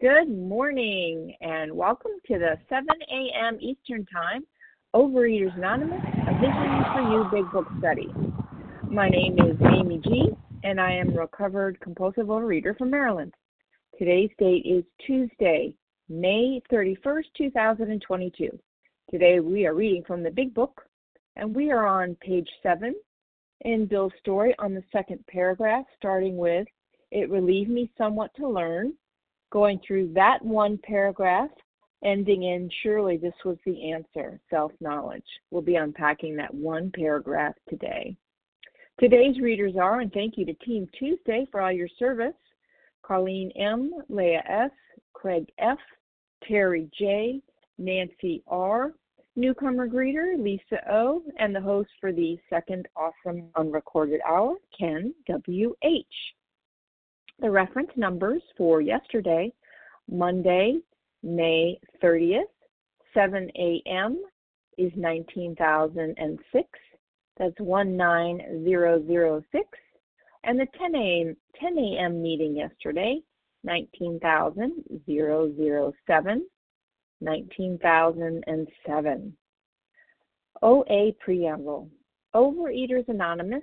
Good morning and welcome to the 7 a.m. Eastern Time Overeaters Anonymous, a Vision for You Big Book Study. My name is Amy G, and I am a recovered compulsive overeater from Maryland. Today's date is Tuesday, May 31st, 2022. Today we are reading from the Big Book, and we are on page 7 in Bill's story on the second paragraph, starting with It relieved me somewhat to learn, going through that one paragraph ending in surely this was the answer self knowledge. We'll be unpacking that one paragraph today. Today's readers are, and thank you to Team Tuesday for all your service Colleen M., Leah S., Craig F., Terry J., Nancy R., newcomer greeter Lisa O., and the host for the second awesome unrecorded hour, Ken W.H. The reference numbers for yesterday, Monday, May 30th, 7 a.m. is 19,006. That's 19006. And the 10 a.m. 10 a.m. meeting yesterday, 19,007. 19,007. OA Preamble Overeaters Anonymous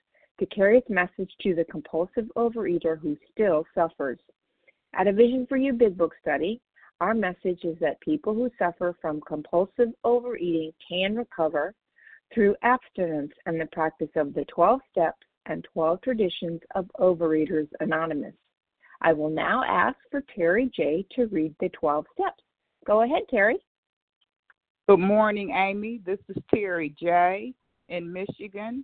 to carry its message to the compulsive overeater who still suffers. At a Vision for You Big Book study, our message is that people who suffer from compulsive overeating can recover through abstinence and the practice of the 12 steps and 12 traditions of Overeaters Anonymous. I will now ask for Terry J. to read the 12 steps. Go ahead, Terry. Good morning, Amy. This is Terry J. in Michigan.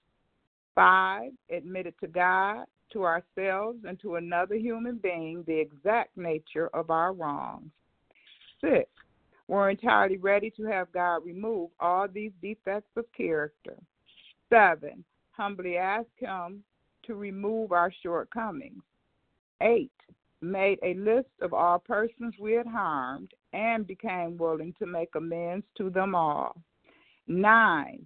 Five, admitted to God, to ourselves, and to another human being the exact nature of our wrongs. Six, we're entirely ready to have God remove all these defects of character. Seven, humbly ask Him to remove our shortcomings. Eight, made a list of all persons we had harmed and became willing to make amends to them all. Nine,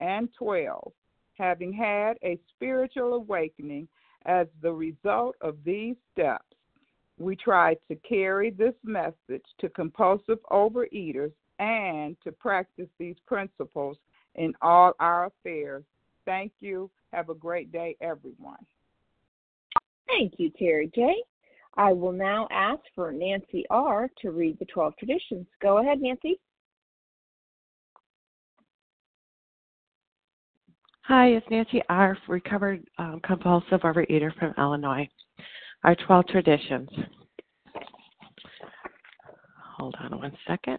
and 12, having had a spiritual awakening as the result of these steps, we try to carry this message to compulsive overeaters and to practice these principles in all our affairs. Thank you. Have a great day, everyone. Thank you, Terry J. I will now ask for Nancy R. to read the 12 traditions. Go ahead, Nancy. Hi, it's Nancy R., recovered um, compulsive overeater from Illinois. Our 12 traditions. Hold on one second.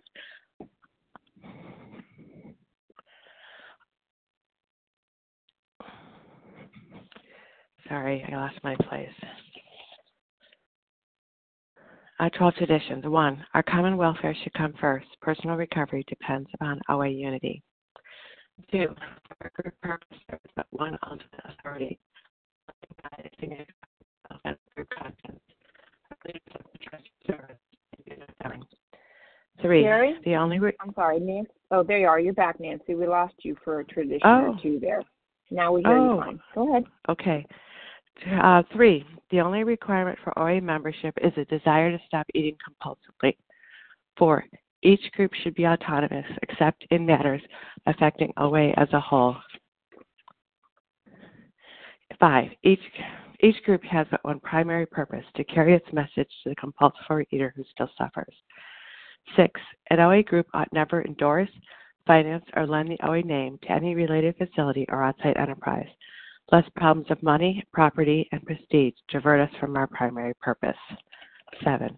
Sorry, I lost my place. Our 12 traditions. One, our common welfare should come first. Personal recovery depends upon our unity. Two, group purpose is but one ultimate authority. Three, Jerry? the only. Re- I'm sorry, Nancy. Oh, there you are. You're back, Nancy. We lost you for a tradition Oh. or two there. Now we hear Oh. you fine. Go ahead. Okay. Uh, three, the only requirement for OA membership is a desire to stop eating compulsively. Four, each group should be autonomous except in matters affecting OA as a whole. Five, each, each group has but one primary purpose to carry its message to the compulsory eater who still suffers. Six, an OA group ought never endorse, finance, or lend the OA name to any related facility or outside enterprise lest problems of money, property, and prestige divert us from our primary purpose. 7.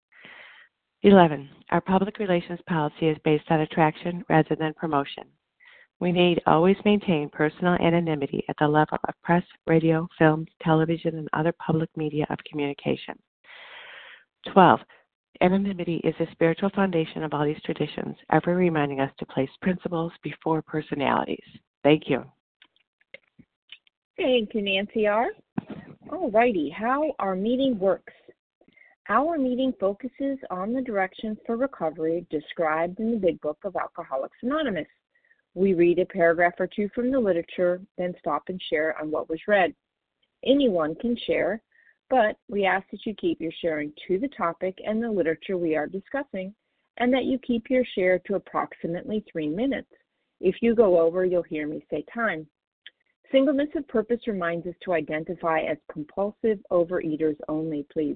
11. Our public relations policy is based on attraction rather than promotion. We need always maintain personal anonymity at the level of press, radio, film, television, and other public media of communication. 12. Anonymity is the spiritual foundation of all these traditions, ever reminding us to place principles before personalities. Thank you. Thank you, Nancy R. All righty, how our meeting works. Our meeting focuses on the directions for recovery described in the Big Book of Alcoholics Anonymous. We read a paragraph or two from the literature, then stop and share on what was read. Anyone can share, but we ask that you keep your sharing to the topic and the literature we are discussing, and that you keep your share to approximately three minutes. If you go over, you'll hear me say time. Singleness of purpose reminds us to identify as compulsive overeaters only, please.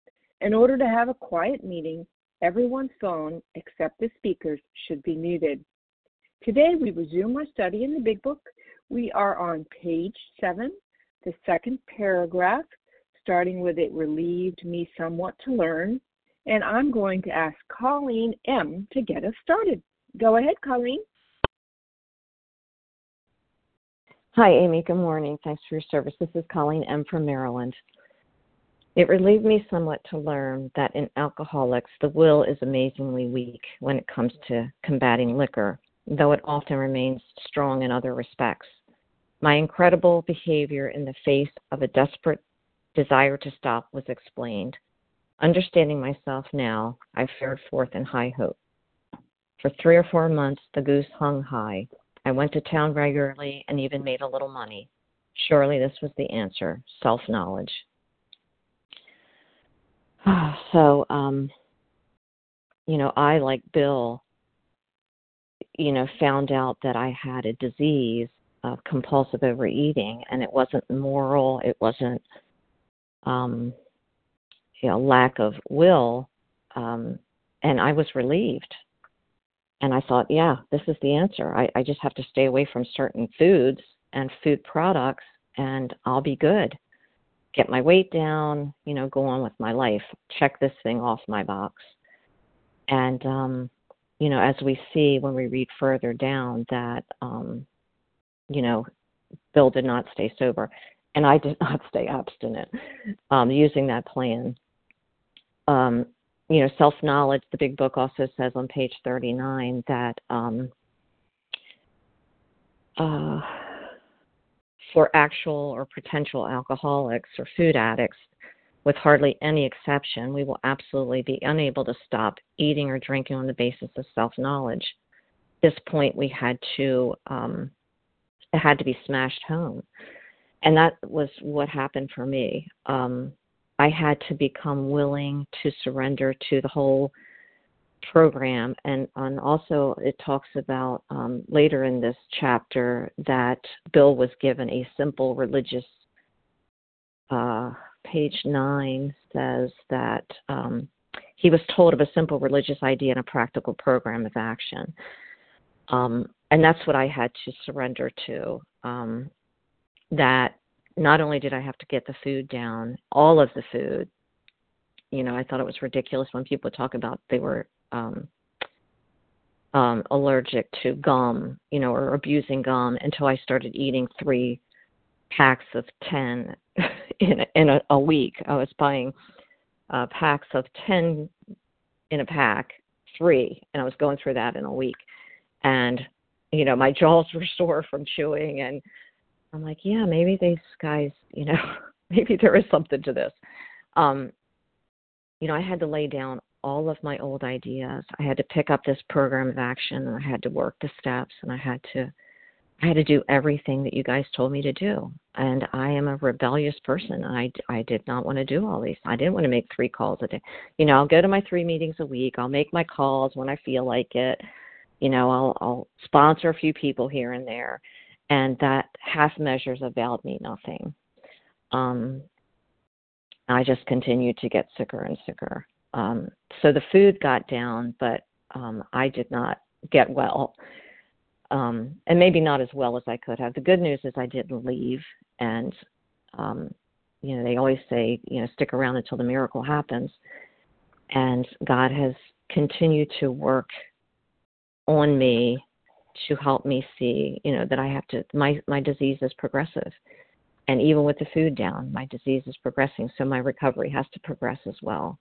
In order to have a quiet meeting, everyone's phone except the speaker's should be muted. Today we resume our study in the Big Book. We are on page 7, the second paragraph, starting with it relieved me somewhat to learn. And I'm going to ask Colleen M. to get us started. Go ahead, Colleen. Hi, Amy. Good morning. Thanks for your service. This is Colleen M. from Maryland. It relieved me somewhat to learn that in alcoholics, the will is amazingly weak when it comes to combating liquor, though it often remains strong in other respects. My incredible behavior in the face of a desperate desire to stop was explained. Understanding myself now, I fared forth in high hope. For three or four months, the goose hung high. I went to town regularly and even made a little money. Surely this was the answer self knowledge. So, um, you know, I, like Bill, you know, found out that I had a disease of compulsive overeating, and it wasn't moral, it wasn't, um, you know, lack of will, um, and I was relieved and I thought, yeah, this is the answer. I, I just have to stay away from certain foods and food products, and I'll be good. Get my weight down, you know, go on with my life. Check this thing off my box. And, um, you know, as we see when we read further down that, um, you know, Bill did not stay sober, and I did not stay abstinent um, using that plan. Um, you know, self knowledge, the big book also says on page 39 that um, uh, for actual or potential alcoholics or food addicts, with hardly any exception, we will absolutely be unable to stop eating or drinking on the basis of self knowledge. This point, we had to um, it had to be smashed home, and that was what happened for me. Um, I had to become willing to surrender to the whole program, and and also it talks about um, later in this chapter that Bill was given a simple religious. Uh, page nine says that um, he was told of a simple religious idea and a practical program of action. Um, and that's what I had to surrender to. Um, that not only did I have to get the food down, all of the food, you know, I thought it was ridiculous when people talk about they were um, um, allergic to gum, you know, or abusing gum until I started eating three packs of 10 in a, in a, a week. I was buying uh, packs of 10 in a pack, three, and I was going through that in a week. And, you know, my jaws were sore from chewing. And I'm like, yeah, maybe these guys, you know, maybe there is something to this. Um, you know, I had to lay down all of my old ideas. I had to pick up this program of action and I had to work the steps and I had to I had to do everything that you guys told me to do. And I am a rebellious person. I, I did not want to do all these. I didn't want to make three calls a day. You know, I'll go to my three meetings a week. I'll make my calls when I feel like it. You know, I'll, I'll sponsor a few people here and there. And that half measures availed me nothing. Um, I just continued to get sicker and sicker. Um, so the food got down, but um, I did not get well um, and maybe not as well as I could have. The good news is I didn't leave, and um, you know they always say you know stick around until the miracle happens, and God has continued to work on me to help me see you know that I have to my my disease is progressive, and even with the food down, my disease is progressing, so my recovery has to progress as well.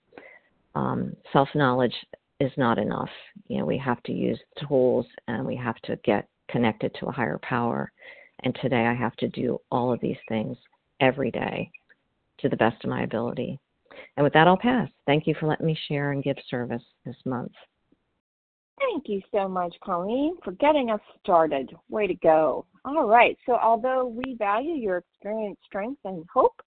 Um, Self knowledge is not enough. You know, we have to use tools and we have to get connected to a higher power. And today I have to do all of these things every day to the best of my ability. And with that, I'll pass. Thank you for letting me share and give service this month. Thank you so much, Colleen, for getting us started. Way to go. All right. So, although we value your experience, strength, and hope,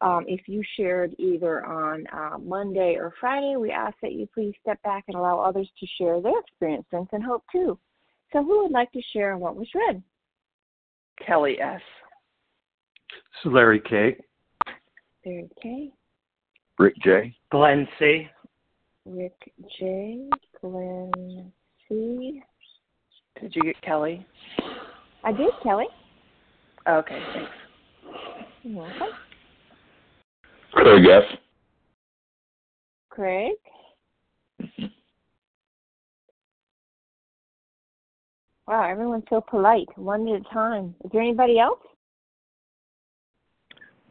um, if you shared either on uh, Monday or Friday, we ask that you please step back and allow others to share their experience, strength, and hope too. So, who would like to share what was read? Kelly S. So Larry K. Larry K. Rick J. Glenn C. Rick J. Glenn C. Did you get Kelly? I did, Kelly. Okay, thanks. You're welcome. Craig F. Craig. Wow, everyone's so polite, one at a time. Is there anybody else?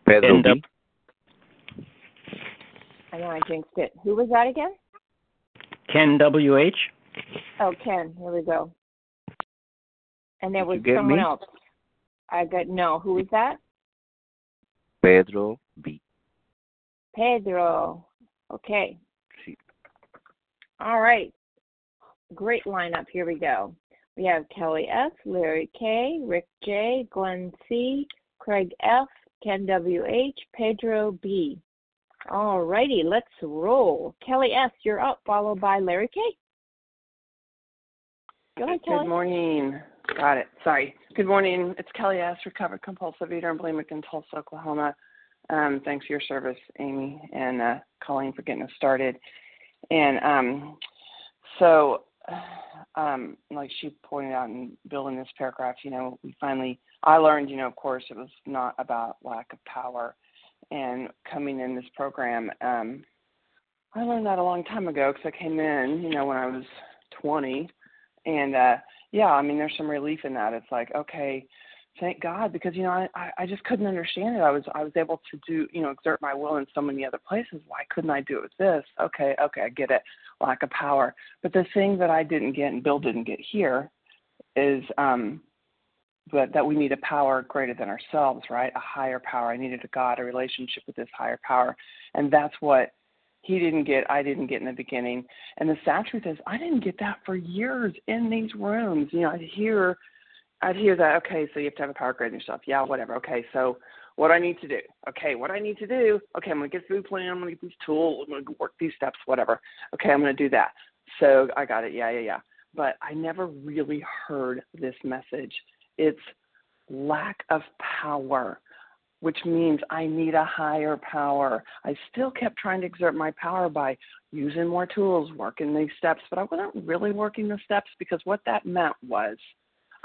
Pedro B. I know I jinxed it. Who was that again? Ken W.H. Oh, Ken. Here we go. And there Did was someone me? else. I got no. Who was that? Pedro B. Pedro. Okay. All right. Great lineup. Here we go. We have Kelly F, Larry K, Rick J, Glenn C, Craig F, Ken W H, Pedro B. All righty, let's roll. Kelly S, you're up, followed by Larry K. Go ahead, Kelly. Good morning. Got it. Sorry. Good morning. It's Kelly S., recovered compulsive eater and bulimic in Tulsa, Oklahoma. Um, thanks for your service, Amy and uh, Colleen, for getting us started. And um, so, um, like she pointed out in building this paragraph, you know, we finally, I learned, you know, of course, it was not about lack of power. And coming in this program, um, I learned that a long time ago because I came in, you know, when I was 20. And uh, yeah, I mean, there's some relief in that. It's like, okay, thank God, because you know, I I just couldn't understand it. I was I was able to do, you know, exert my will in so many other places. Why couldn't I do it with this? Okay, okay, I get it. Lack of power. But the thing that I didn't get and Bill didn't get here is um but that we need a power greater than ourselves, right? A higher power. I needed a God, a relationship with this higher power. And that's what he didn't get, I didn't get in the beginning. And the sad truth is I didn't get that for years in these rooms. You know, I'd hear I'd hear that, okay, so you have to have a power greater than yourself. Yeah, whatever. Okay, so what I need to do. Okay, what I need to do. Okay, I'm gonna get food plan, I'm gonna get these tools, I'm gonna work these steps, whatever. Okay, I'm gonna do that. So I got it, yeah, yeah, yeah. But I never really heard this message. It's lack of power, which means I need a higher power. I still kept trying to exert my power by using more tools, working these steps, but I wasn't really working the steps because what that meant was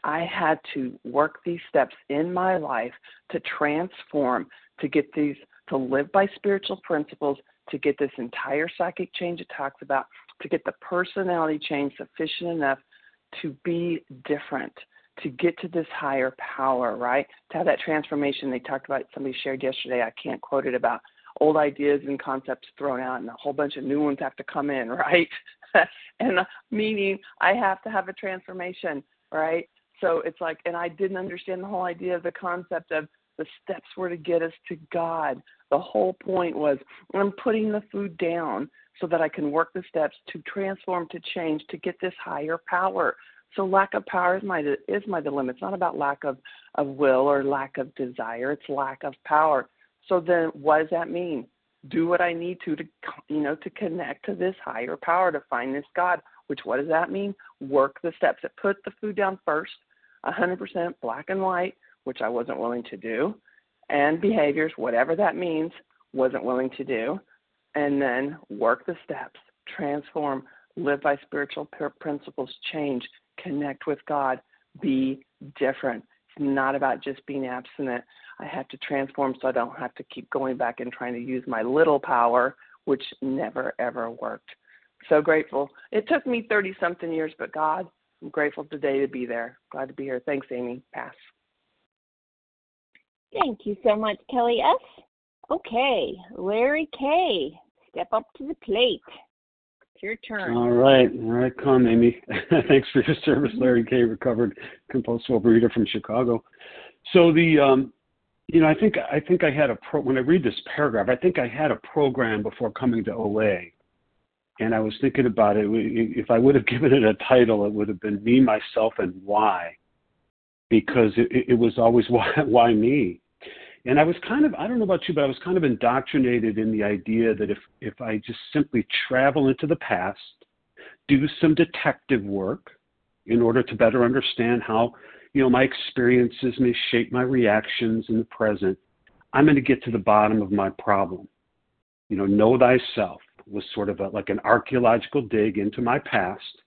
I had to work these steps in my life to transform, to get these, to live by spiritual principles, to get this entire psychic change it talks about, to get the personality change sufficient enough to be different, to get to this higher power, right? To have that transformation they talked about, somebody shared yesterday, I can't quote it about old ideas and concepts thrown out and a whole bunch of new ones have to come in, right? and uh, meaning I have to have a transformation, right? So it's like, and I didn't understand the whole idea of the concept of the steps were to get us to God. The whole point was I'm putting the food down so that I can work the steps to transform, to change, to get this higher power. So lack of power is my is my dilemma. It's not about lack of, of will or lack of desire. It's lack of power. So then, what does that mean? Do what I need to to you know to connect to this higher power to find this God. Which what does that mean? Work the steps. That put the food down first 100% black and white, which I wasn't willing to do, and behaviors, whatever that means, wasn't willing to do, and then work the steps, transform, live by spiritual principles, change, connect with God, be different. It's not about just being abstinent. I have to transform so I don't have to keep going back and trying to use my little power, which never ever worked. So grateful. It took me 30 something years, but God I'm grateful today to be there. Glad to be here. Thanks, Amy. Pass. Thank you so much, Kelly S. Okay, Larry K. Step up to the plate. It's your turn. All right, all right, come, Amy. Thanks for your service, Larry K. Recovered compulsive overeater from Chicago. So the, um, you know, I think I think I had a pro. When I read this paragraph, I think I had a program before coming to OA and I was thinking about it. If I would have given it a title, it would have been Me, Myself, and Why, because it, it was always why, why me. And I was kind of, I don't know about you, but I was kind of indoctrinated in the idea that if, if I just simply travel into the past, do some detective work in order to better understand how, you know, my experiences may shape my reactions in the present, I'm going to get to the bottom of my problem. You know, know thyself was sort of a, like an archaeological dig into my past.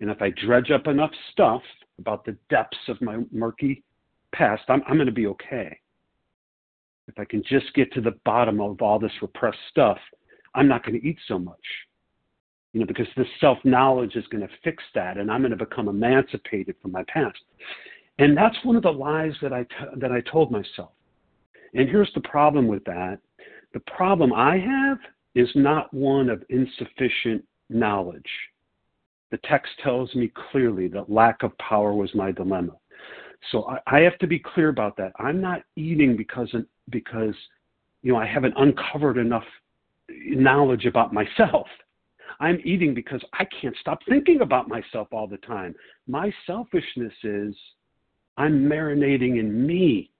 And if I dredge up enough stuff about the depths of my murky past, I'm, I'm going to be okay. If I can just get to the bottom of all this repressed stuff, I'm not going to eat so much. You know, because this self knowledge is going to fix that, and I'm going to become emancipated from my past. And that's one of the lies that I t- that I told myself. And here's the problem with that. The problem I have is not one of insufficient knowledge. The text tells me clearly that lack of power was my dilemma. So I, I have to be clear about that. I'm not eating because because you know I haven't uncovered enough knowledge about myself. I'm eating because I can't stop thinking about myself all the time. My selfishness is I'm marinating in me.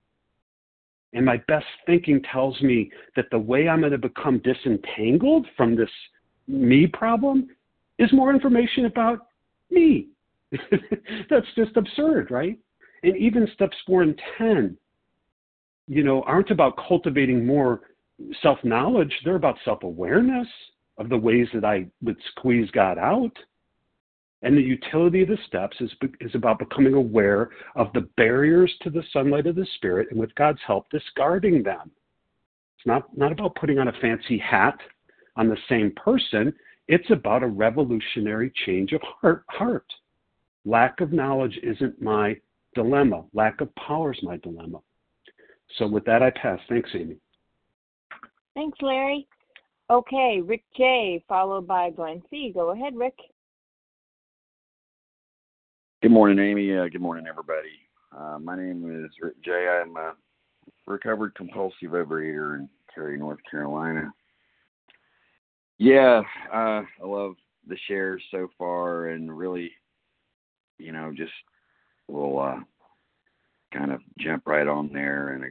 And my best thinking tells me that the way I'm going to become disentangled from this me problem is more information about me. That's just absurd, right? And even steps four and 10, you know, aren't about cultivating more self knowledge. They're about self awareness of the ways that I would squeeze God out. And the utility of the steps is, is about becoming aware of the barriers to the sunlight of the Spirit and with God's help, discarding them. It's not, not about putting on a fancy hat on the same person, it's about a revolutionary change of heart. heart. Lack of knowledge isn't my dilemma, lack of power is my dilemma. So, with that, I pass. Thanks, Amy. Thanks, Larry. Okay, Rick J, followed by Glenn C. Go ahead, Rick. Good morning, Amy. Uh, good morning, everybody. Uh, my name is Rick. I'm a recovered compulsive overeater in Cary, North Carolina. Yeah, uh, I love the shares so far, and really, you know, just will uh, kind of jump right on there and uh,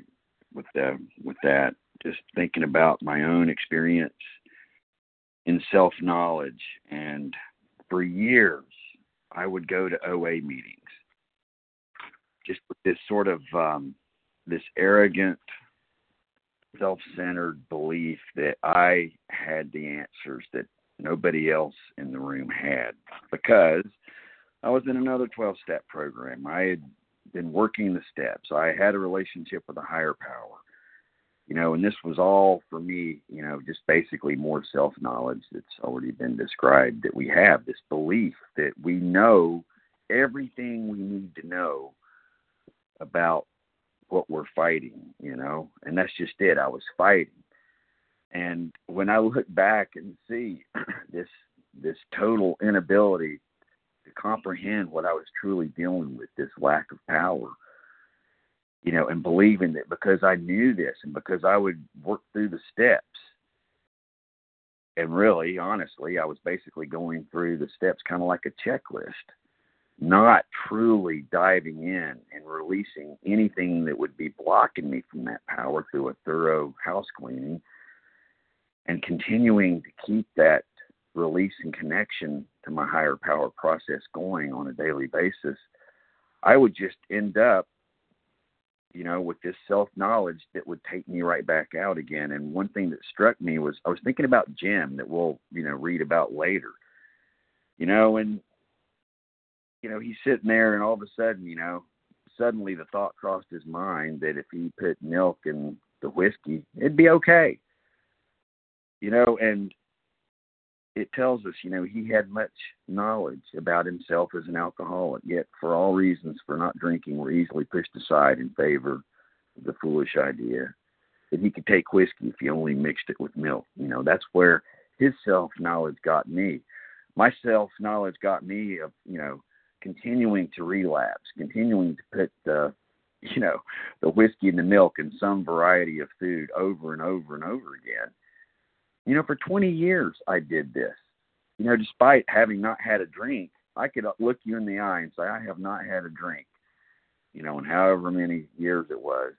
with the with that, just thinking about my own experience in self knowledge, and for years I would go to OA meetings just with this sort of um, this arrogant, self-centered belief that I had the answers that nobody else in the room had because I was in another 12-step program. I had been working the steps. I had a relationship with a higher power. You know, and this was all for me, you know, just basically more self knowledge that's already been described that we have this belief that we know everything we need to know about what we're fighting, you know, and that's just it. I was fighting. And when I look back and see this this total inability to comprehend what I was truly dealing with, this lack of power, you know, and believing that because I knew this and because I would work through the steps, and really, honestly, I was basically going through the steps kind of like a checklist not truly diving in and releasing anything that would be blocking me from that power through a thorough house cleaning and continuing to keep that release and connection to my higher power process going on a daily basis, I would just end up, you know, with this self knowledge that would take me right back out again. And one thing that struck me was I was thinking about Jim that we'll, you know, read about later. You know, and you know, he's sitting there and all of a sudden, you know, suddenly the thought crossed his mind that if he put milk in the whiskey, it'd be okay. You know, and it tells us, you know, he had much knowledge about himself as an alcoholic, yet for all reasons for not drinking were easily pushed aside in favor of the foolish idea that he could take whiskey if he only mixed it with milk. You know, that's where his self knowledge got me. My self knowledge got me of, you know, continuing to relapse, continuing to put the you know the whiskey and the milk in some variety of food over and over and over again. You know, for 20 years I did this. You know, despite having not had a drink, I could look you in the eye and say I have not had a drink. You know, in however many years it was.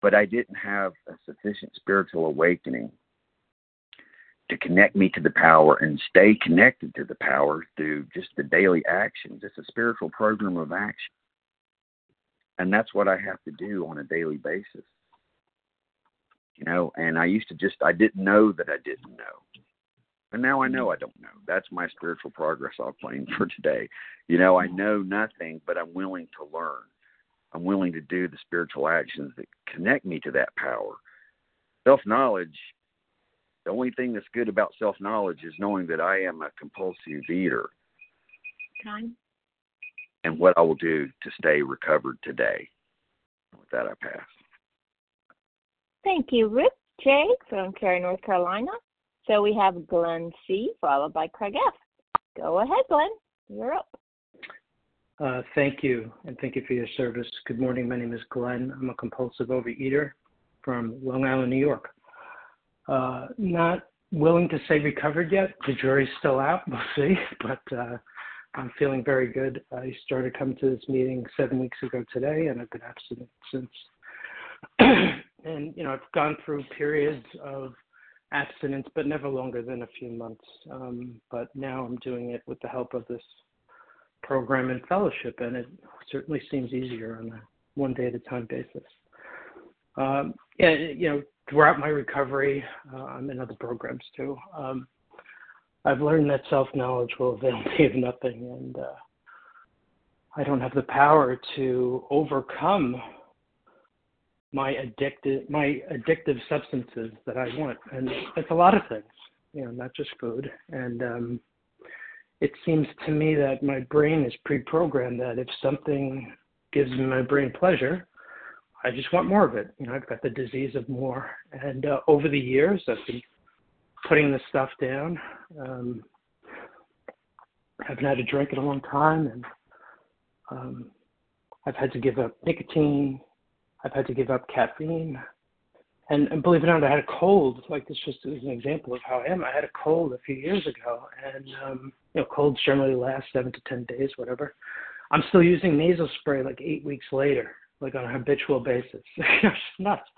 But I didn't have a sufficient spiritual awakening to connect me to the power and stay connected to the power through just the daily actions. It's a spiritual program of action. And that's what I have to do on a daily basis. You know, and I used to just, I didn't know that I didn't know. And now I know mm-hmm. I don't know. That's my spiritual progress I'll claim for today. You know, I mm-hmm. know nothing, but I'm willing to learn. I'm willing to do the spiritual actions that connect me to that power. Self knowledge the only thing that's good about self knowledge is knowing that I am a compulsive eater. Time. And what I will do to stay recovered today. With that, I pass. Thank you, Rick J. from Cary, North Carolina. So we have Glenn C. followed by Craig F. Go ahead, Glenn. You're up. Uh, thank you, and thank you for your service. Good morning. My name is Glenn. I'm a compulsive overeater from Long Island, New York. Uh, not willing to say recovered yet. The jury's still out. We'll see. But uh, I'm feeling very good. I started coming to this meeting seven weeks ago today, and I've been abstinent since. and you know, I've gone through periods of abstinence, but never longer than a few months. Um, but now I'm doing it with the help of this program and fellowship, and it certainly seems easier on a one day at a time basis. Um, yeah, you know, throughout my recovery, uh, I'm in other programs too. Um, I've learned that self knowledge will avail me of nothing, and uh, I don't have the power to overcome my addictive my addictive substances that I want, and it's a lot of things, you know, not just food. And um, it seems to me that my brain is pre-programmed that if something gives my brain pleasure, I just want more of it. You know, I've got the disease of more. And uh, over the years, I've been putting the stuff down. Um, haven't had a drink in a long time, and um, I've had to give up nicotine. I've had to give up caffeine. And, and believe it or not, I had a cold. Like this just is an example of how I am. I had a cold a few years ago, and um, you know, colds generally last seven to ten days, whatever. I'm still using nasal spray like eight weeks later, like on a habitual basis. it's nuts.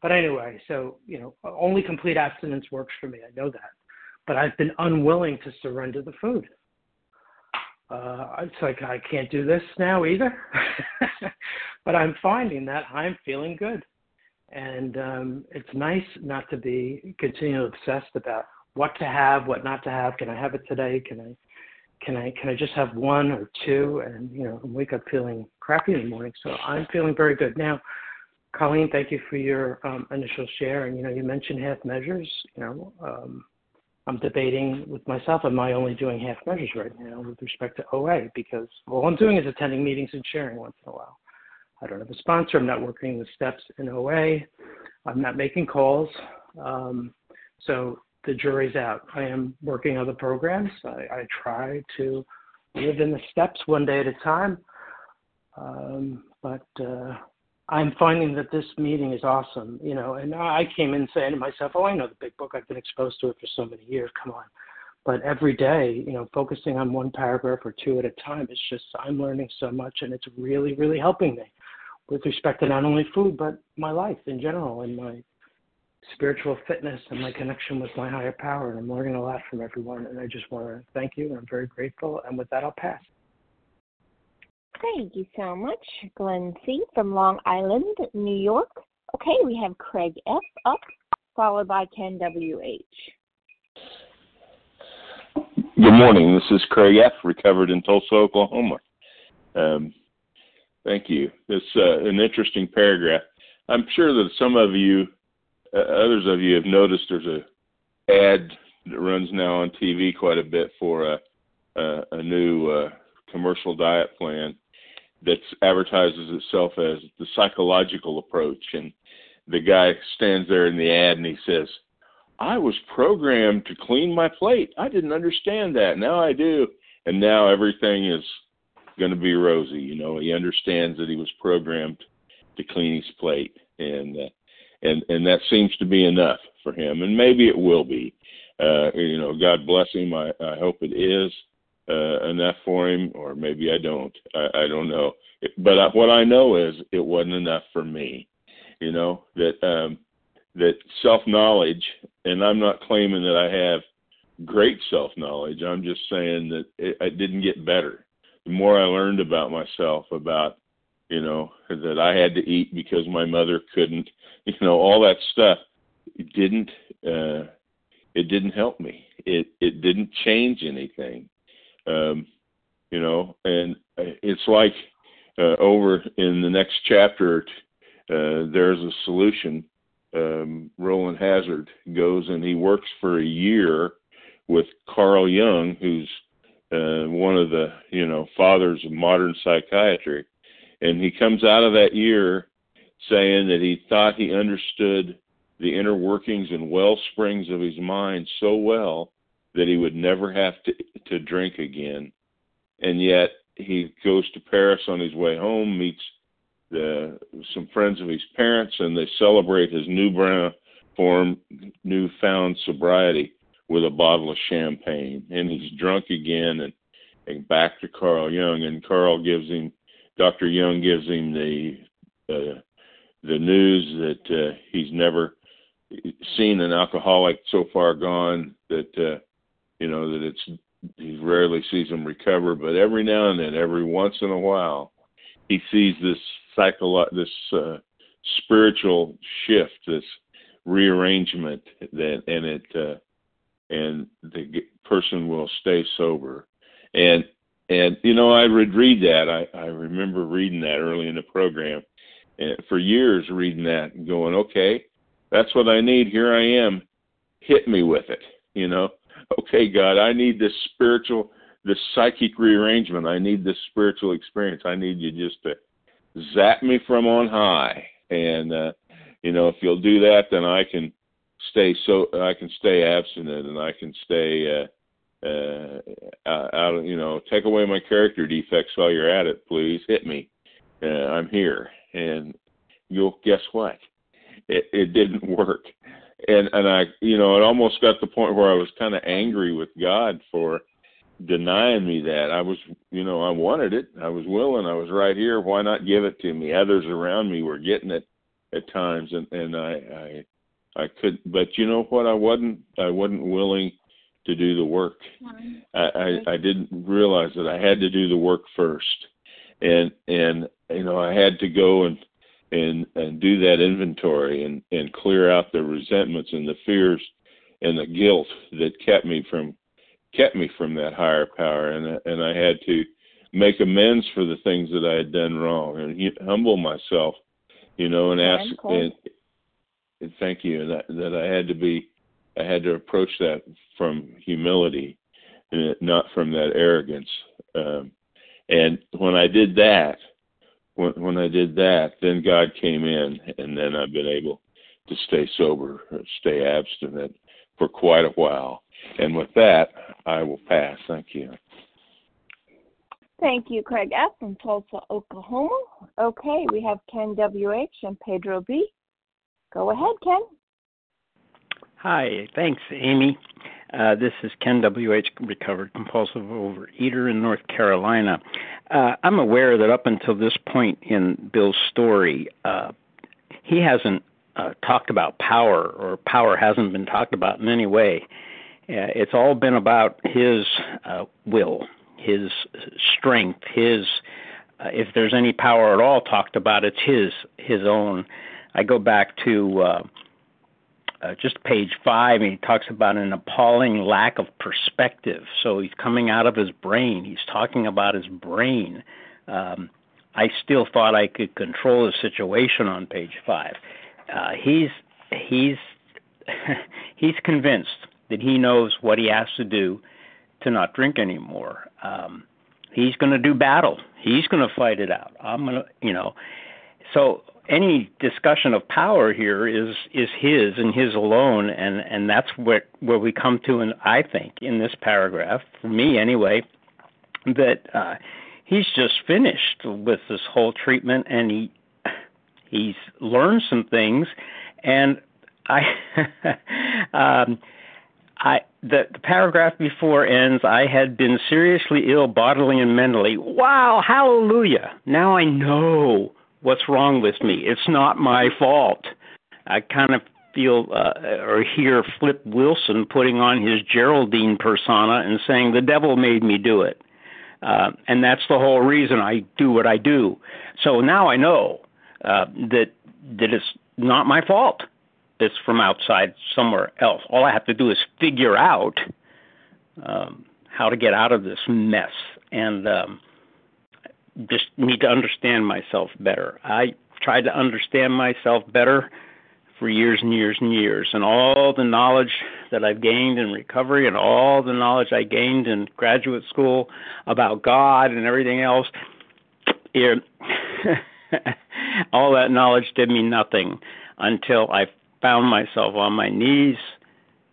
But anyway, so you know, only complete abstinence works for me. I know that, but I've been unwilling to surrender the food. Uh, it's like I can't do this now either. but I'm finding that I'm feeling good, and um, it's nice not to be continually obsessed about what to have, what not to have. Can I have it today? Can I? Can I can I just have one or two and you know wake up feeling crappy in the morning? So I'm feeling very good now. Colleen, thank you for your um, initial share. And you know, you mentioned half measures. You know, um, I'm debating with myself, am I only doing half measures right now with respect to OA? Because all I'm doing is attending meetings and sharing once in a while. I don't have a sponsor. I'm not working the steps in OA. I'm not making calls. Um, so the jury's out. I am working other programs. I, I try to live in the steps one day at a time. Um, but uh, I'm finding that this meeting is awesome, you know, and I came in saying to myself, oh, I know the big book. I've been exposed to it for so many years. Come on. But every day, you know, focusing on one paragraph or two at a time, it's just, I'm learning so much and it's really, really helping me with respect to not only food, but my life in general and my spiritual fitness and my connection with my higher power. And I'm learning a lot from everyone. And I just want to thank you. And I'm very grateful. And with that, I'll pass. Thank you so much, Glenn C. from Long Island, New York. Okay, we have Craig F. up, followed by Ken W.H. Good morning. This is Craig F., recovered in Tulsa, Oklahoma. Um, thank you. It's uh, an interesting paragraph. I'm sure that some of you, uh, others of you, have noticed there's a ad that runs now on TV quite a bit for a, a, a new uh, commercial diet plan that advertises itself as the psychological approach. And the guy stands there in the ad and he says, I was programmed to clean my plate. I didn't understand that. Now I do. And now everything is going to be rosy. You know, he understands that he was programmed to clean his plate. And, uh, and, and that seems to be enough for him. And maybe it will be. Uh, you know, God bless him. I, I hope it is uh, enough for him, or maybe I don't. I, I don't know. But I, what I know is it wasn't enough for me. You know that um, that self knowledge, and I'm not claiming that I have great self knowledge. I'm just saying that it, it didn't get better. The more I learned about myself, about you know that I had to eat because my mother couldn't, you know, all that stuff, it didn't. Uh, it didn't help me. It it didn't change anything um, you know, and it's like uh, over in the next chapter, uh, there's a solution. Um, Rowland Hazard goes and he works for a year with Carl Jung, who's uh, one of the you know fathers of modern psychiatry, and he comes out of that year saying that he thought he understood the inner workings and well springs of his mind so well that he would never have to to drink again, and yet he goes to Paris on his way home, meets the, some friends of his parents, and they celebrate his new brand, form, newfound sobriety with a bottle of champagne. And he's drunk again, and, and back to Carl Jung, and Carl gives him, Dr. Jung gives him the uh, the news that uh, he's never seen an alcoholic so far gone that uh, you know that it's he rarely sees him recover, but every now and then, every once in a while, he sees this psycholo- this uh, spiritual shift, this rearrangement that, and it, uh, and the person will stay sober, and and you know I would read that. I I remember reading that early in the program, and for years reading that and going, okay, that's what I need. Here I am. Hit me with it, you know okay, God, I need this spiritual, this psychic rearrangement. I need this spiritual experience. I need you just to zap me from on high. And, uh, you know, if you'll do that, then I can stay so, I can stay abstinent and I can stay, uh, uh, out, you know, take away my character defects while you're at it, please. Hit me. uh, I'm here. And you'll guess what? It, it didn't work. And and I, you know, it almost got to the point where I was kind of angry with God for denying me that. I was, you know, I wanted it. I was willing. I was right here. Why not give it to me? Others around me were getting it at times, and and I I I could. But you know what? I wasn't. I wasn't willing to do the work. I, I I didn't realize that I had to do the work first, and and you know I had to go and and and do that inventory and and clear out the resentments and the fears and the guilt that kept me from kept me from that higher power. And and I had to make amends for the things that I had done wrong and humble myself you know and ask and, and thank you. That that I had to be I had to approach that from humility, and not from that arrogance. Um, and when I did that, when, when I did that, then God came in, and then I've been able to stay sober, stay abstinent for quite a while. And with that, I will pass. Thank you. Thank you, Craig F. from Tulsa, Oklahoma. Okay, we have Ken W.H. and Pedro B. Go ahead, Ken. Hi, thanks, Amy. Uh, this is Ken W.H., recovered compulsive overeater in North Carolina. Uh, I'm aware that up until this point in Bill's story, uh, he hasn't uh, talked about power, or power hasn't been talked about in any way. Uh, it's all been about his uh, will, his strength, his. If there's any power at all talked about, it's his his own. I go back to uh, just page five, and he talks about an appalling lack of perspective. So he's coming out of his brain. He's talking about his brain. Um, I still thought I could control the situation on page five. Uh, he's he's he's convinced that he knows what he has to do to not drink anymore. Um, he's going to do battle. He's going to fight it out. I'm going to, you know. So any discussion of power here is is his and his alone, and and that's what where we come to, and I think in this paragraph, for me anyway, that uh, he's just finished with this whole treatment, and he he's learned some things, and I. um, I the, the paragraph before ends. I had been seriously ill bodily and mentally. Wow, hallelujah! Now I know what's wrong with me. It's not my fault. I kind of feel uh, or hear Flip Wilson putting on his Geraldine persona and saying the devil made me do it. Uh, and that's the whole reason I do what I do. So now I know uh, that that it's not my fault. It's from outside somewhere else. All I have to do is figure out um, how to get out of this mess. And um, just need to understand myself better. I tried to understand myself better for years and years and years, and all the knowledge that I've gained in recovery and all the knowledge I gained in graduate school about God and everything else, it, all that knowledge did me nothing until I found myself on my knees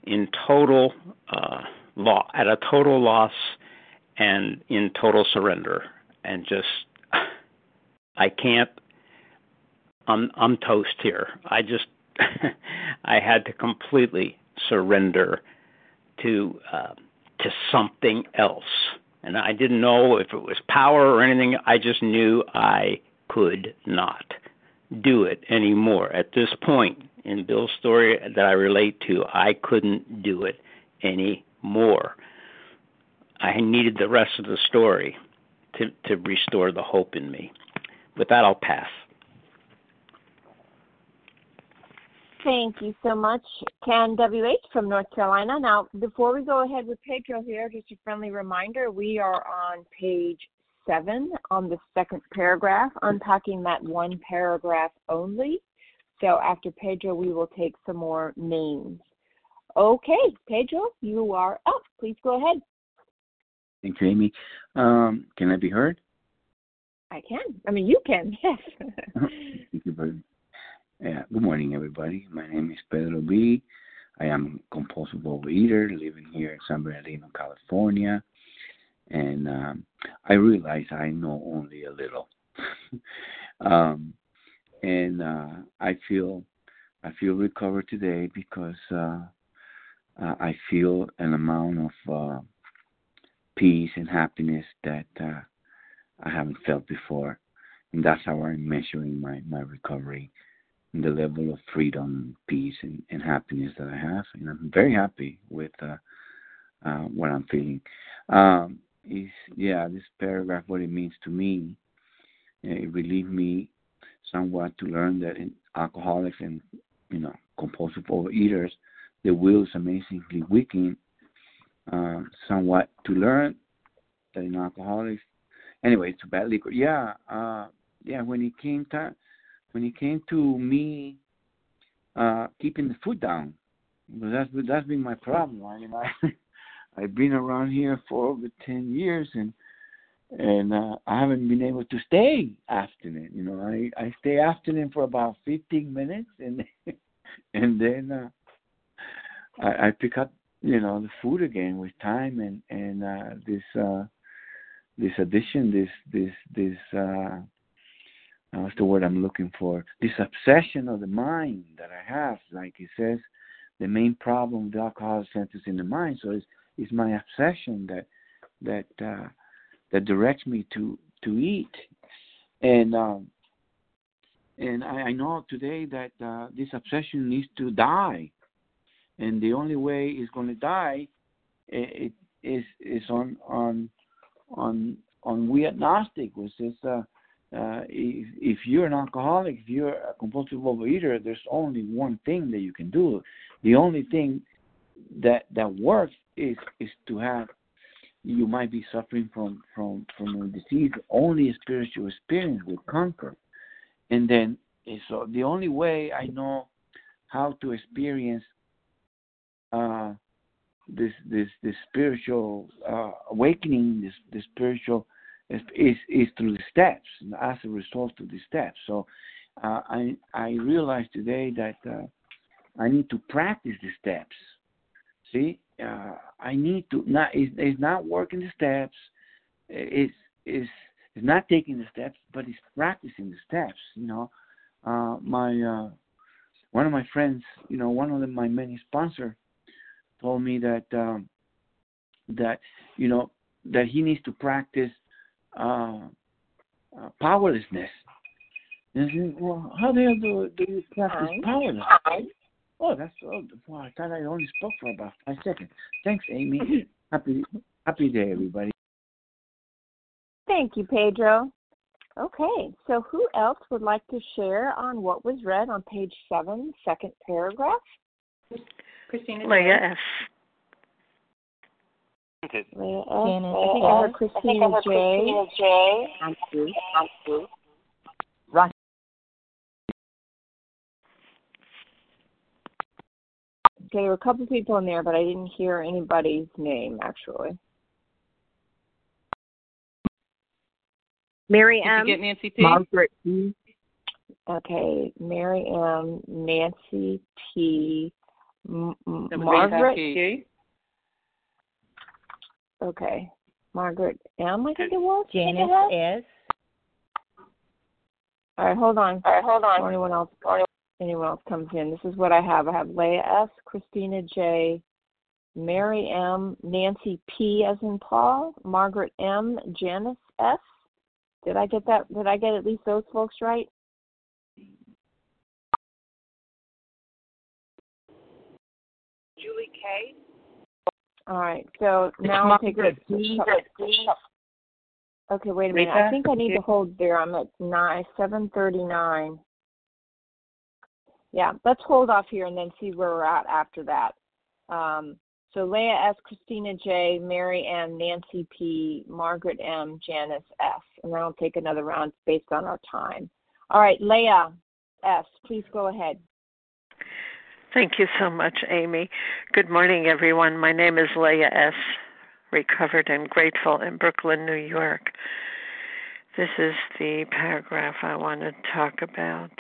in total uh, law at a total loss and in total surrender and just I can't I'm I'm toast here. I just I had to completely surrender to uh, to something else, and I didn't know if it was power or anything. I just knew I could not do it anymore. At this point in Bill's story that I relate to, I couldn't do it anymore. I needed the rest of the story to, to restore the hope in me. With that, I'll pass. Thank you so much, Ken WH from North Carolina. Now, before we go ahead with Pedro here, just a friendly reminder we are on page seven on the second paragraph, unpacking that one paragraph only. So after Pedro, we will take some more names. Okay, Pedro, you are up. Please go ahead. Thank you, Amy. Um, can I be heard? I can. I mean, you can. Yes. Thank you very. Yeah. Good morning, everybody. My name is Pedro B. I am a compulsive overeater living here in San Bernardino, California, and um, I realize I know only a little. um, and uh, I feel I feel recovered today because uh, uh, I feel an amount of uh, peace and happiness that uh, I haven't felt before, and that's how I'm measuring my my recovery, and the level of freedom, peace, and, and happiness that I have, and I'm very happy with uh, uh, what I'm feeling. Um, is yeah, this paragraph, what it means to me, it relieved me somewhat to learn that in alcoholics and you know compulsive overeaters, the will is amazingly weakened. Uh, somewhat to learn that in alcoholics, anyway, it's a bad liquor. Yeah, uh, yeah. When it came to when it came to me uh, keeping the foot down, because that's that's been my problem. I mean, I I've been around here for over ten years, and and uh, I haven't been able to stay abstinent. You know, I I stay abstinent for about 15 minutes, and and then uh, I, I pick up you know the food again with time, and and uh, this uh, this addiction, this this this uh, what's the word I'm looking for? This obsession of the mind that I have, like it says, the main problem with alcohol centers in the mind. So it's it's my obsession that that uh, that directs me to to eat, and um, and I, I know today that uh, this obsession needs to die, and the only way it's going to die, it, it is is on on on on we agnostic, which is uh, uh, if, if you're an alcoholic, if you're a compulsive overeater, there's only one thing that you can do. The only thing that that works is is to have you might be suffering from from from a disease only a spiritual experience will conquer and then eh, so the only way i know how to experience uh this this this spiritual uh awakening this this spiritual is is through the steps as a result of the steps so uh, i i realize today that uh, i need to practice the steps see uh, I need to not it's, it's not working the steps. It's it's it's not taking the steps, but it's practicing the steps. You know, uh, my uh, one of my friends, you know, one of the, my many sponsors, told me that um, that you know that he needs to practice uh, uh, powerlessness. And I said, well, how the hell do, do you practice powerlessness? Oh, that's oh, well, I thought I only spoke for about five seconds. Thanks, Amy. happy happy day, everybody. Thank you, Pedro. Okay, so who else would like to share on what was read on page seven, second paragraph? Christina. Leah F. Leah F. Janet. I think I heard Christina J. J. Thank you. Thank you. Okay, there were a couple people in there, but I didn't hear anybody's name actually. Mary Did M. you get Nancy P? Margaret P. Okay, Mary M. Nancy P. M- M- Margaret. P. Okay, Margaret M. I think it was. I think it Janice was. S. All right, hold on. All right, hold on. Before anyone else, anyone else comes in, this is what I have. I have Leah S, Christina J, Mary M, Nancy P as in Paul, Margaret M, Janice S. Did I get that? Did I get at least those folks right? Julie K. All right. So now I'll take a Okay, wait a minute. I think I need to hold there. I'm at nine seven thirty nine. Yeah, let's hold off here and then see where we're at after that. Um, so Leah S, Christina J, Mary M, Nancy P, Margaret M, Janice S, and then I'll take another round based on our time. All right, Leah S, please go ahead. Thank you so much, Amy. Good morning, everyone. My name is Leah S., recovered and grateful in Brooklyn, New York. This is the paragraph I want to talk about.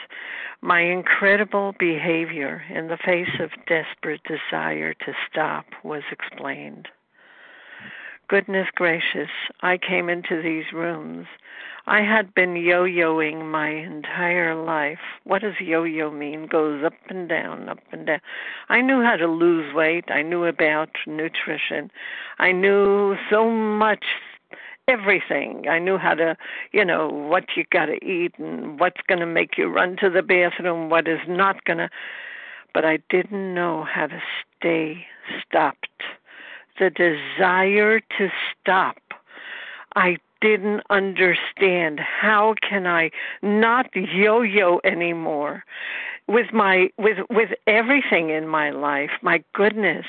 My incredible behavior in the face of desperate desire to stop was explained. Goodness gracious, I came into these rooms. I had been yo yoing my entire life. What does yo yo mean? Goes up and down, up and down. I knew how to lose weight. I knew about nutrition. I knew so much everything. I knew how to, you know, what you got to eat and what's going to make you run to the bathroom, what is not going to. But I didn't know how to stay stopped. The desire to stop. I didn't understand how can I not yo-yo anymore with my with with everything in my life. My goodness.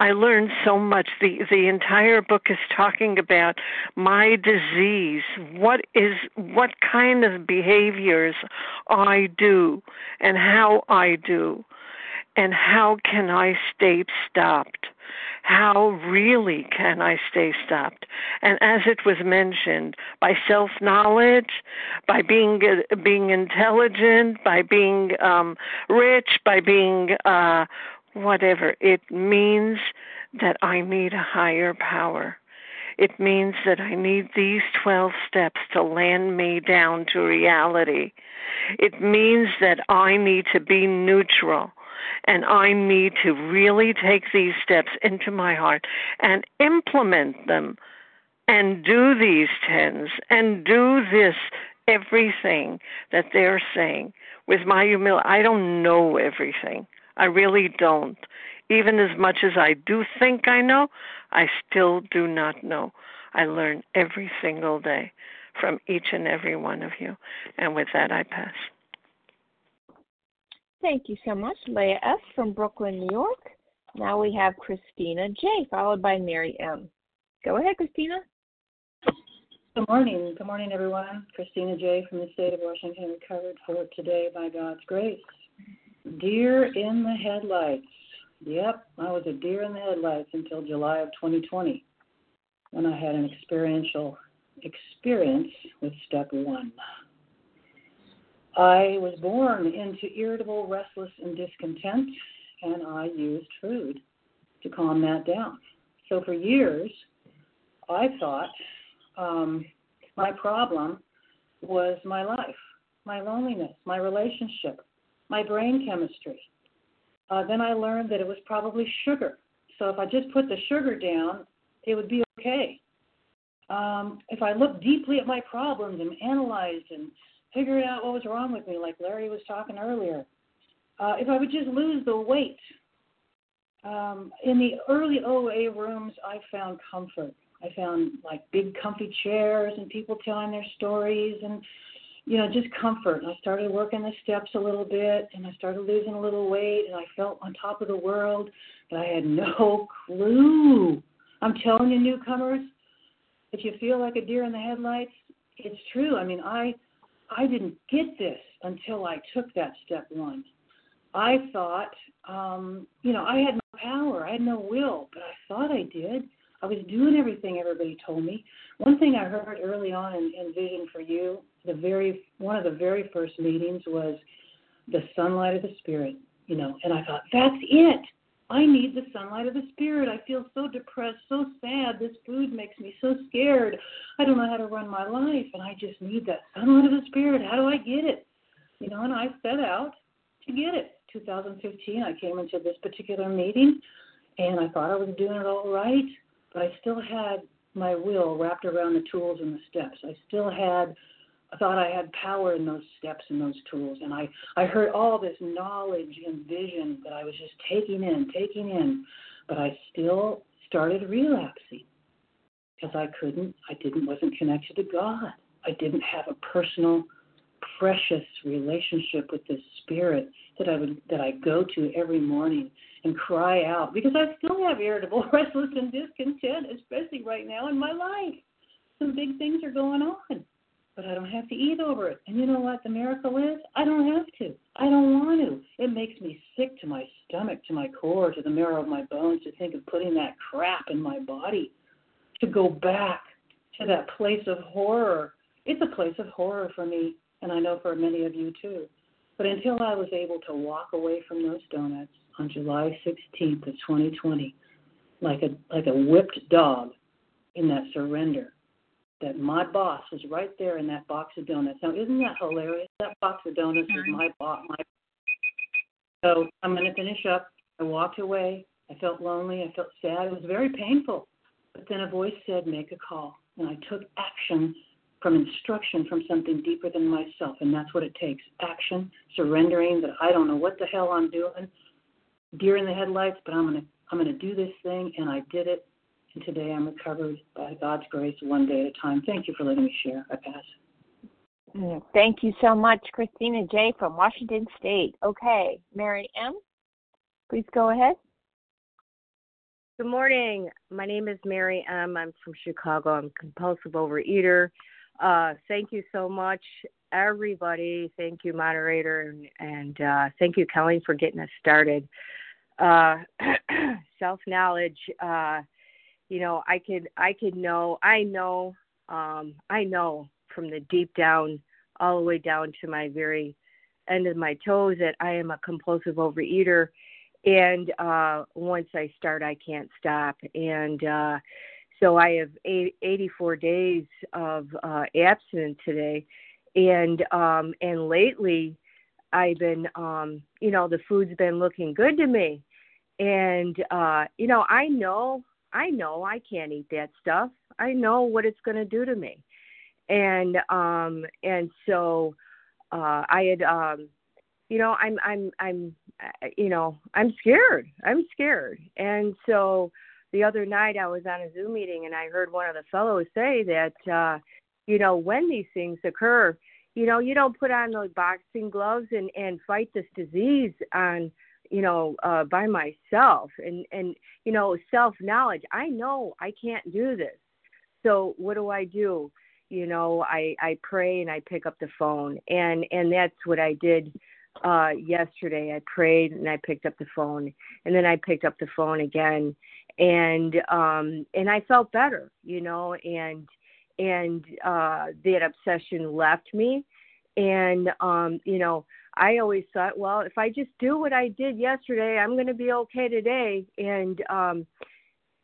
I learned so much. The the entire book is talking about my disease. What is what kind of behaviors I do and how I do and how can I stay stopped? How really can I stay stopped? And as it was mentioned, by self knowledge, by being being intelligent, by being um, rich, by being uh, whatever. It means that I need a higher power. It means that I need these 12 steps to land me down to reality. It means that I need to be neutral and I need to really take these steps into my heart and implement them and do these tens and do this everything that they're saying with my humility. I don't know everything. I really don't. Even as much as I do think I know, I still do not know. I learn every single day from each and every one of you. And with that, I pass. Thank you so much, Leah S. from Brooklyn, New York. Now we have Christina J., followed by Mary M. Go ahead, Christina. Good morning. Good morning, everyone. Christina J. from the state of Washington, recovered for today by God's grace. Deer in the headlights. Yep, I was a deer in the headlights until July of 2020 when I had an experiential experience with step one. I was born into irritable, restless, and discontent, and I used food to calm that down. So for years, I thought um, my problem was my life, my loneliness, my relationship, my brain chemistry. Uh, then I learned that it was probably sugar. So if I just put the sugar down, it would be okay. Um, if I looked deeply at my problems and analyzed and figured out what was wrong with me, like Larry was talking earlier, uh, if I would just lose the weight. Um, in the early OA rooms, I found comfort. I found like big comfy chairs and people telling their stories and you know, just comfort. And I started working the steps a little bit and I started losing a little weight and I felt on top of the world, but I had no clue. I'm telling you, newcomers, if you feel like a deer in the headlights, it's true. I mean, I I didn't get this until I took that step one. I thought, um, you know, I had no power, I had no will, but I thought I did. I was doing everything everybody told me. One thing I heard early on in, in Vision for You, the very one of the very first meetings was the sunlight of the spirit, you know, and I thought, that's it. I need the sunlight of the spirit. I feel so depressed, so sad. This food makes me so scared. I don't know how to run my life, and I just need that sunlight of the spirit. How do I get it? You know, and I set out to get it. 2015, I came into this particular meeting, and I thought I was doing it all right but I still had my will wrapped around the tools and the steps. I still had I thought I had power in those steps and those tools and I I heard all this knowledge and vision that I was just taking in, taking in, but I still started relapsing because I couldn't I didn't wasn't connected to God. I didn't have a personal precious relationship with this spirit that I would that I go to every morning and cry out because I still have irritable, restless, and discontent, especially right now in my life. Some big things are going on, but I don't have to eat over it. And you know what the miracle is? I don't have to. I don't want to. It makes me sick to my stomach, to my core, to the marrow of my bones to think of putting that crap in my body, to go back to that place of horror. It's a place of horror for me, and I know for many of you too. But until I was able to walk away from those donuts, on July 16th of 2020, like a like a whipped dog, in that surrender that my boss was right there in that box of donuts. Now, isn't that hilarious? That box of donuts was my mm-hmm. boss. My so I'm going to finish up. I walked away. I felt lonely. I felt sad. It was very painful. But then a voice said, "Make a call," and I took action from instruction from something deeper than myself, and that's what it takes: action, surrendering that I don't know what the hell I'm doing, deer in the headlights, but I'm gonna I'm gonna do this thing, and I did it and today I'm recovered by God's grace one day at a time. Thank you for letting me share. I pass. Mm, thank you so much, Christina J. from Washington State. Okay, Mary M., please go ahead. Good morning. My name is Mary M. I'm from Chicago. I'm a compulsive overeater. Uh, thank you so much, everybody. Thank you, moderator, and, and uh, thank you, Kelly, for getting us started. Uh, Self knowledge. You know i could i could know i know um i know from the deep down all the way down to my very end of my toes that i am a compulsive overeater. And uh once i start i can't stop. And uh so i have eight, 84 days of uh abstinence today. And um and lately i've been um you know the food's been looking good to me. And uh you know i know I know I can't eat that stuff. I know what it's going to do to me. And um and so uh I had um you know, I'm I'm I'm uh, you know, I'm scared. I'm scared. And so the other night I was on a Zoom meeting and I heard one of the fellows say that uh you know, when these things occur, you know, you don't put on those boxing gloves and and fight this disease on you know uh by myself and and you know self knowledge i know i can't do this. So what do i do? You know i i pray and i pick up the phone. And and that's what i did uh yesterday. I prayed and i picked up the phone. And then i picked up the phone again. And um and i felt better you know and and uh that obsession left me. And um you know I always thought, well, if I just do what I did yesterday, I'm going to be okay today. And um,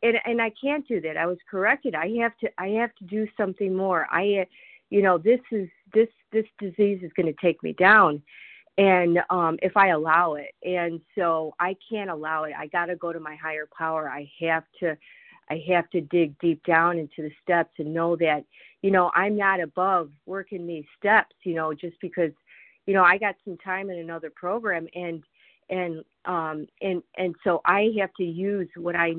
and and I can't do that. I was corrected. I have to I have to do something more. I, you know, this is this this disease is going to take me down, and um, if I allow it, and so I can't allow it. I got to go to my higher power. I have to. I have to dig deep down into the steps and know that, you know, I'm not above working these steps, you know, just because you know, I got some time in another program and and um and and so I have to use what I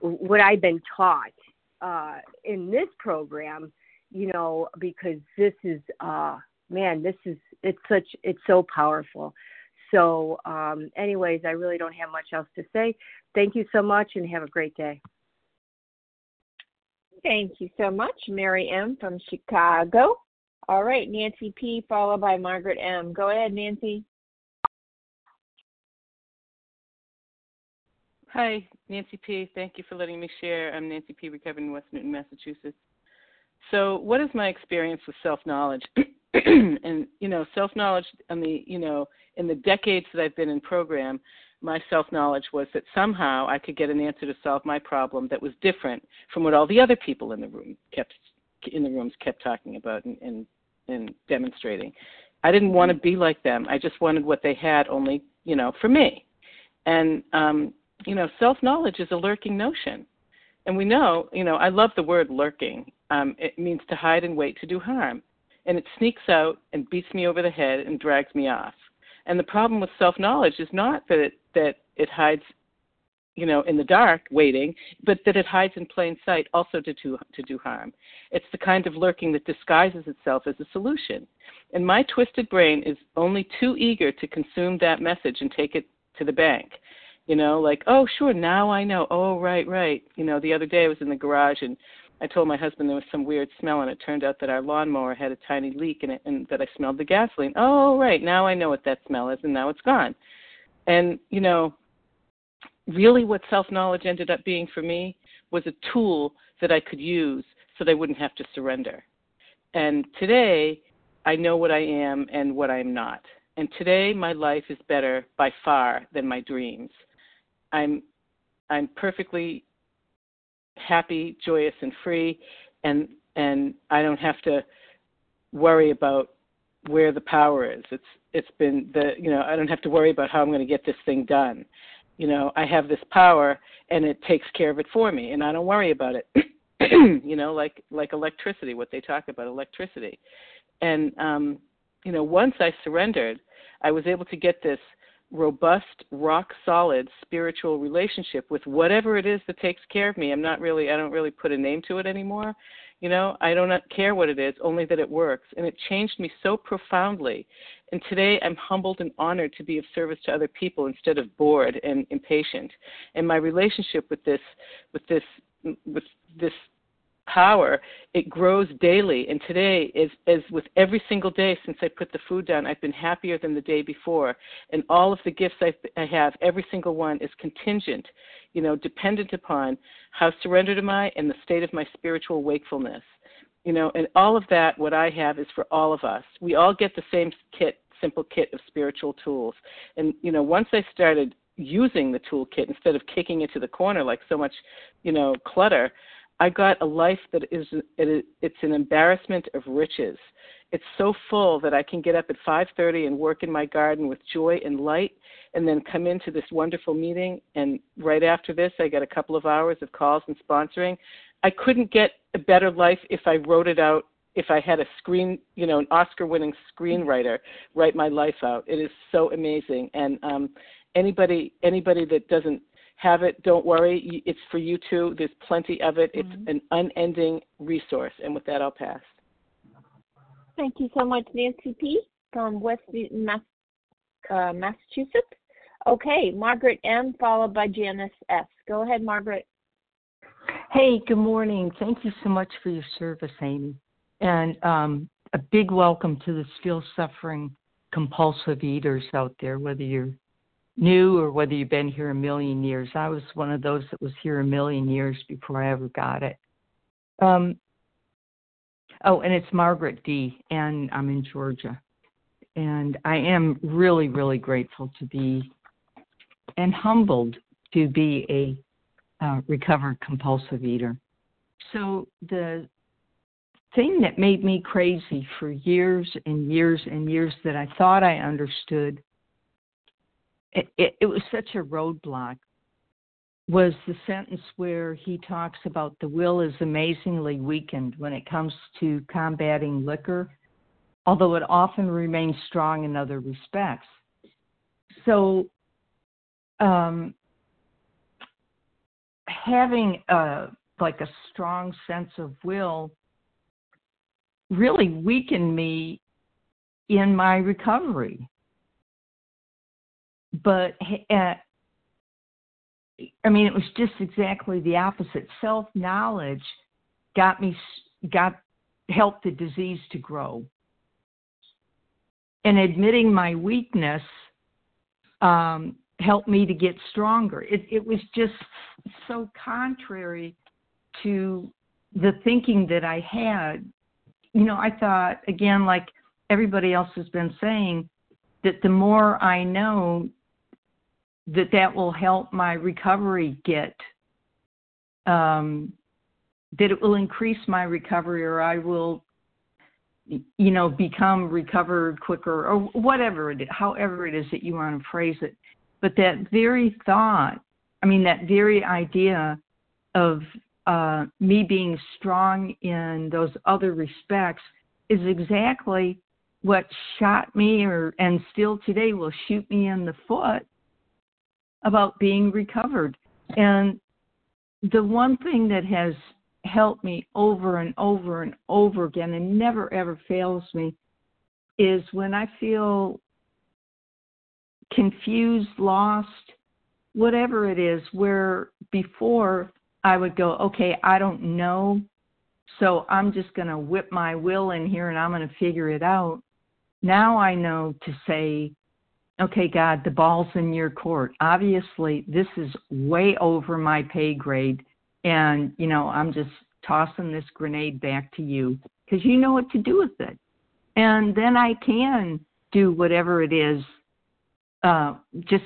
what I've been taught uh in this program, you know, because this is uh man, this is it's such it's so powerful. So um anyways, I really don't have much else to say. Thank you so much and have a great day. Thank you so much, Mary M. from Chicago. All right, Nancy P. followed by Margaret M. Go ahead, Nancy. Hi, Nancy P. Thank you for letting me share. I'm Nancy P. Recovering in West Newton, Massachusetts. So, what is my experience with self knowledge? and you know, self knowledge. I mean, you know, in the decades that I've been in program, my self knowledge was that somehow I could get an answer to solve my problem that was different from what all the other people in the room kept in the rooms kept talking about and, and and demonstrating. I didn't want to be like them. I just wanted what they had, only you know, for me. And um, you know, self knowledge is a lurking notion, and we know, you know, I love the word lurking. Um, it means to hide and wait to do harm, and it sneaks out and beats me over the head and drags me off. And the problem with self knowledge is not that it, that it hides you know, in the dark waiting, but that it hides in plain sight also to, to, to do harm. It's the kind of lurking that disguises itself as a solution. And my twisted brain is only too eager to consume that message and take it to the bank. You know, like, oh, sure, now I know. Oh, right, right. You know, the other day I was in the garage and I told my husband there was some weird smell, and it turned out that our lawnmower had a tiny leak in it, and that I smelled the gasoline. Oh, right, now I know what that smell is, and now it's gone. And you know, really what self knowledge ended up being for me was a tool that I could use so that I wouldn't have to surrender. And today, I know what I am and what I am not. And today, my life is better by far than my dreams. I'm, I'm perfectly happy, joyous, and free, and and I don't have to worry about where the power is. It's it's been the you know I don't have to worry about how I'm going to get this thing done. You know I have this power and it takes care of it for me, and I don't worry about it. you know like like electricity, what they talk about electricity, and um, you know once I surrendered, I was able to get this robust, rock solid spiritual relationship with whatever it is that takes care of me. I'm not really I don't really put a name to it anymore. You know, I don't care what it is, only that it works. And it changed me so profoundly. And today I'm humbled and honored to be of service to other people instead of bored and impatient. And my relationship with this with this with this power it grows daily. And today is as with every single day since i put the food down i've been happier than the day before. And all of the gifts I've, i have every single one is contingent you know dependent upon how surrendered am i and the state of my spiritual wakefulness. You know and all of that what i have is for all of us. We all get the same kit simple kit of spiritual tools and you know once i started using the toolkit instead of kicking it to the corner like so much you know clutter I got a life that is it, it's an embarrassment of riches. It's so full that I can get up at 5:30 and work in my garden with joy and light and then come into this wonderful meeting and right after this I get a couple of hours of calls and sponsoring. I couldn't get a better life if I wrote it out if I had a screen, you know, an Oscar-winning screenwriter write my life out. It is so amazing, and um, anybody anybody that doesn't have it. Don't worry. It's for you too. There's plenty of it. It's mm-hmm. an unending resource. And with that, I'll pass. Thank you so much, Nancy P. from West Newton, uh, Massachusetts. Okay, Margaret M. followed by Janice S. Go ahead, Margaret. Hey, good morning. Thank you so much for your service, Amy. And um, a big welcome to the still suffering compulsive eaters out there, whether you're new or whether you've been here a million years. I was one of those that was here a million years before I ever got it. Um, oh, and it's Margaret D, and I'm in Georgia. And I am really, really grateful to be and humbled to be a uh, recovered compulsive eater. So the thing that made me crazy for years and years and years that I thought I understood it, it, it was such a roadblock was the sentence where he talks about the will is amazingly weakened when it comes to combating liquor, although it often remains strong in other respects. So, um, having a like a strong sense of will really weakened me in my recovery but uh, I mean, it was just exactly the opposite. Self knowledge got me got helped the disease to grow, and admitting my weakness um, helped me to get stronger. It, it was just so contrary to the thinking that I had. You know, I thought again, like everybody else has been saying, that the more I know, that that will help my recovery get um, that it will increase my recovery or I will you know become recovered quicker or whatever it is however it is that you want to phrase it. But that very thought I mean that very idea of uh, me being strong in those other respects is exactly what shot me or and still today will shoot me in the foot about being recovered. And the one thing that has helped me over and over and over again and never ever fails me is when I feel confused, lost, whatever it is, where before I would go, okay, I don't know, so I'm just going to whip my will in here and I'm going to figure it out. Now I know to say, okay, God, the ball's in your court. Obviously, this is way over my pay grade, and, you know, I'm just tossing this grenade back to you because you know what to do with it. And then I can do whatever it is, uh, just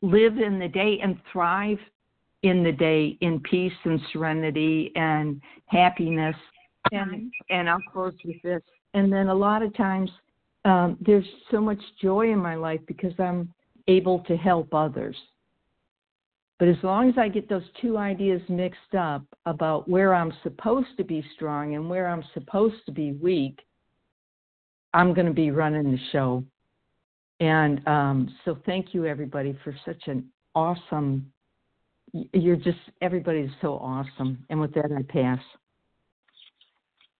live in the day and thrive in the day in peace and serenity and happiness. And and I'll close with this. And then a lot of times um, there's so much joy in my life because I'm able to help others. But as long as I get those two ideas mixed up about where I'm supposed to be strong and where I'm supposed to be weak, I'm going to be running the show. And um, so, thank you, everybody, for such an awesome. You're just, everybody's so awesome. And with that, I pass.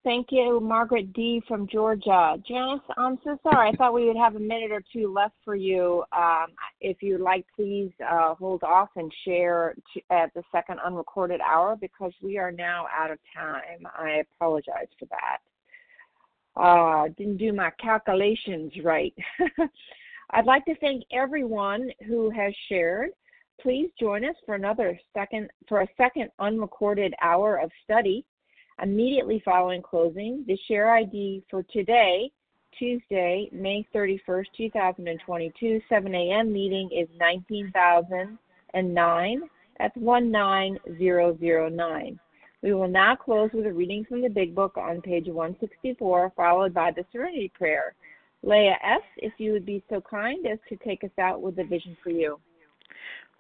Thank you, Margaret D. from Georgia. Janice, I'm so sorry. I thought we would have a minute or two left for you. Um, if you'd like, please uh, hold off and share at the second unrecorded hour because we are now out of time. I apologize for that. Uh, didn't do my calculations right. I'd like to thank everyone who has shared. Please join us for another second for a second unrecorded hour of study Immediately following closing, the share ID for today, Tuesday, May 31st, 2022, 7 a.m. meeting is 19,009. That's 19009. We will now close with a reading from the Big Book on page 164, followed by the Serenity Prayer. Leah S., if you would be so kind as to take us out with the vision for you.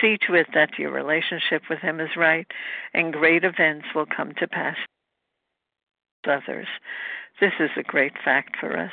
See to it that your relationship with Him is right, and great events will come to pass others. This is a great fact for us.